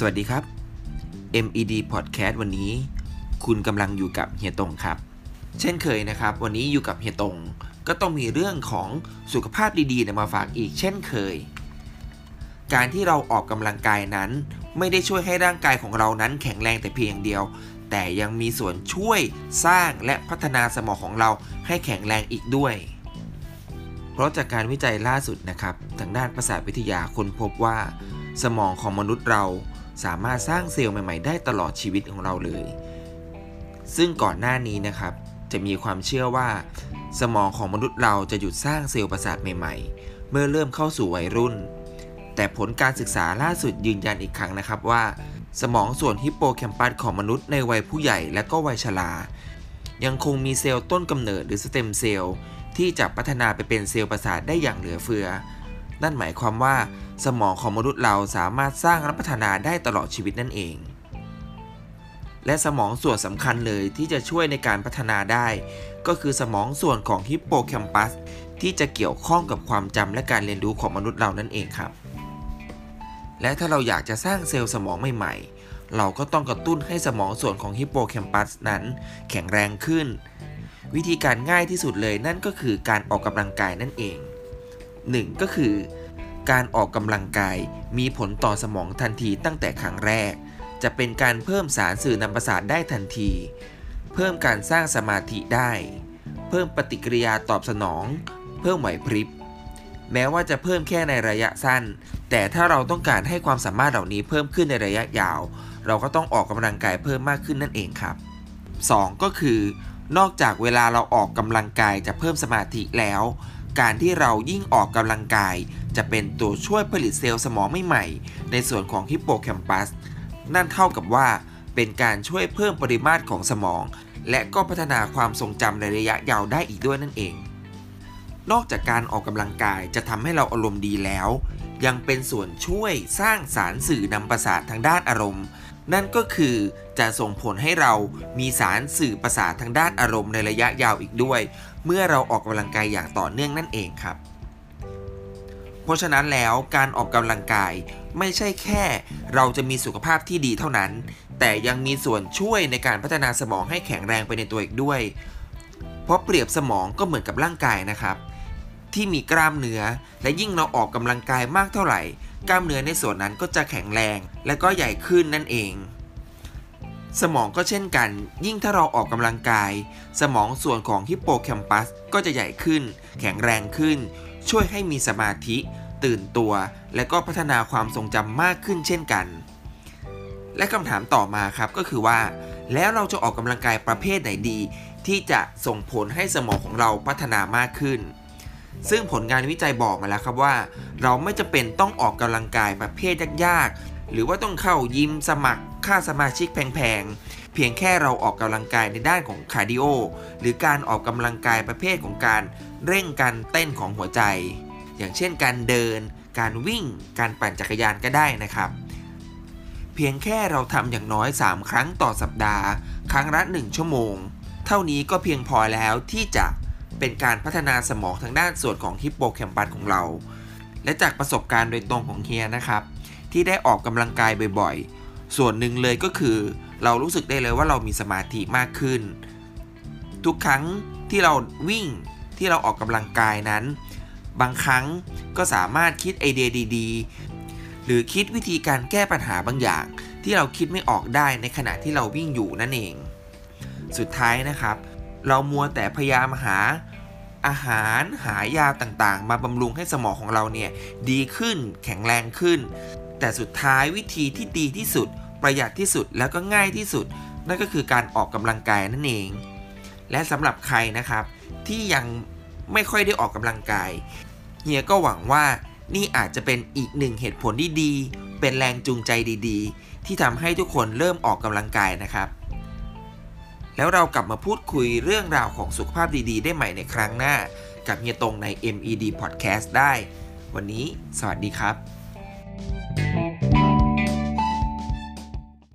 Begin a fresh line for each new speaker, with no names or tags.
สวัสดีครับ MED Podcast วันนี้ คุณกำลังอยู่กับเฮียตงครับ เช่นเคยนะครับ วันนี้อยู่กับเฮียตงก็ต้องมีเรื่องของสุขภาพดีๆมาฝากอีกเช่นเคย การที่เราออกกำลังกายนั้น ไม่ได้ช่วยให้ร่างกายของเรานั้นแข็งแรงแต่เพียงเดียว แต่ยังมีส่วนช่วยสร้างและพัฒนาสมองของเราให้แข็งแรงอีกด้วย เพราะจากการวิจัยล่าสุดนะครับ ทางด้านประสาทวิทยาค้นพบว่า สมองของมนุษย์เรา สามารถสร้างเซลล์ใหม่ ๆ ได้ตลอดชีวิตของเราเลย ซึ่งก่อนหน้านี้นะครับ จะมีความเชื่อว่า สมองของมนุษย์เราจะหยุดสร้างเซลล์ประสาทใหม่ ๆ เมื่อเริ่มเข้าสู่วัยรุ่น แต่ผลการศึกษาล่าสุดยืนยันอีกครั้งนะครับว่า สมองส่วนฮิปโปแคมปัสของมนุษย์ในวัยผู้ใหญ่และก็วัยชรายังคงมีเซลล์ต้นกำเนิดหรือสเต็มเซลล์ที่จะพัฒนาไปเป็นเซลล์ประสาทได้อย่างเหลือเฟือ นั่นหมายความว่าสมองของมนุษย์เราสามารถสร้างและพัฒนาได้ตลอดชีวิตนั่นเอง และสมองส่วนสำคัญเลยที่จะช่วยในการพัฒนาได้ ก็คือสมองส่วนของฮิปโปแคมปัสที่จะเกี่ยวข้องกับความจำและการเรียนรู้ของมนุษย์เรานั่นเองครับ และถ้าเราอยากจะสร้างเซลล์สมองใหม่ๆ เราก็ต้องกระตุ้นให้สมองส่วนของฮิปโปแคมปัสนั้น แข็งแรงขึ้น วิธีการง่ายที่สุดเลยนั่นก็คือการออกกำลังกายนั่นเอง 1. ก็คือ การออกกำลังกายมีผลต่อสมองทันทีตั้งแต่ครั้งแรก จะเป็นการเพิ่มสารสื่อนำประสาทได้ทันที เพิ่มการสร้างสมาธิได้ เพิ่มปฏิกิริยาตอบสนอง เพิ่มไหวพริบ แม้ว่าจะเพิ่มแค่ในระยะสั้น แต่ถ้าเราต้องการให้ความสามารถเหล่านี้เพิ่มขึ้นในระยะยาว เราก็ต้องออกกำลังกายเพิ่มมากขึ้นนั่นเองครับ 2. ก็คือนอกจากเวลาเราออกกำลังกายจะเพิ่มสมาธิแล้ว การที่เรายิ่งออกกำลังกาย จะเป็นตัวช่วยผลิตเซลล์สมองใหม่ๆในส่วนของฮิปโปแคมปัส นั่นเท่ากับว่าเป็นการช่วยเพิ่มปริมาตรของสมอง และก็พัฒนาความทรงจำในระยะยาวได้อีกด้วยนั่นเอง นอกจากการออกกำลังกายจะทำให้เราอารมณ์ดีแล้ว ยังเป็นส่วนช่วยสร้างสารสื่อนำประสาททางด้านอารมณ์ นั่นก็คือจะส่งผลให้เรามีสารสื่อประสาททางด้านอารมณ์ในระยะยาวอีกด้วย เมื่อเราออกกำลังกายอย่างต่อเนื่องนั่นเองครับ เพราะฉะนั้นแล้วการออกกำลังกายไม่ใช่แค่ เราจะมีสุขภาพที่ดีเท่านั้น แต่ยังมีส่วนช่วยในการพัฒนาสมองให้แข็งแรงไปในตัวอีกด้วย เพราะเปรียบสมองก็เหมือนกับร่างกายนะครับ ที่มีกล้ามเนื้อและยิ่งเราออกกำลังกายมากเท่าไหร่ กล้ามเนื้อในส่วนนั้นก็จะแข็งแรง และก็ใหญ่ขึ้นนั่นเอง สมองก็เช่นกัน ยิ่งถ้าเราออกกำลังกาย สมองส่วนของฮิปโปแคมปัสก็จะใหญ่ขึ้น แข็งแรงขึ้น ช่วยให้มีสมาธิ ตื่นตัว และก็พัฒนาความทรงจำมากขึ้นเช่นกัน และคำถามต่อมาครับก็คือว่า แล้วเราจะออกกำลังกายประเภทไหนดี ที่จะส่งผลให้สมองของเราพัฒนามากขึ้น ซึ่งผลงานวิจัยบอกมาแล้วครับว่า เราไม่จำเป็นต้องออกกำลังกายประเภทยากๆ หรือว่าต้องเข้ายิมสมัครค่าสมาชิกแพงๆ เพียงแค่เราออกกำลังกายในด้านของคาร์ดิโอหรือการออกกำลังกายประเภทของการเร่งการเต้นของหัวใจ อย่างเช่นการเดิน การวิ่ง การปั่นจักรยานก็ได้นะครับ เพียงแค่เราทำอย่างน้อย 3 ครั้งต่อสัปดาห์ ครั้งละ 1 ชั่วโมง เท่านี้ก็เพียงพอแล้วที่จะ เป็นการพัฒนาสมองทางด้านส่วนของฮิปโปแคมปัสของเรา และจากประสบการณ์โดยตรงของเฮียนะครับ ที่ได้ออกกำลังกายบ่อยๆ ส่วนหนึ่งเลยก็คือ เรารู้สึกได้เลยว่าเรามีสมาธิมากขึ้น ทุกครั้งที่เราวิ่งที่เราออกกำลังกายนั้น บางครั้งก็สามารถคิดไอเดียดีๆ หรือคิดวิธีการแก้ปัญหาบางอย่าง ที่เราคิดไม่ออกได้ในขณะที่เราวิ่งอยู่นั่นเอง สุดท้ายนะครับ เรามัวแต่พยายามหา อาหารหายาต่างๆ มาบำรุงให้สมองของเราเนี่ยดีขึ้นแข็งแรงขึ้น แต่สุดท้ายวิธีที่ดีที่สุด ประหยัดที่สุดแล้วก็ง่ายที่สุด นั่นก็คือการออกกำลังกายนั่นเอง และสำหรับใครนะครับ ที่ยังไม่ค่อยได้ออกกำลังกายเฮียก็หวังว่านี่อาจจะเป็นอีกหนึ่งเหตุผลที่ดี เป็นแรงจูงใจดี ๆ ที่ทำให้ทุกคนเริ่มออกกำลังกายนะครับ แล้วเรากลับมาพูดคุยเรื่องราวของสุขภาพดีๆ ได้ใหม่ในครั้งหน้า กับเฮียตรงใน MED Podcast ได้ วันนี้ สวัสดีครับ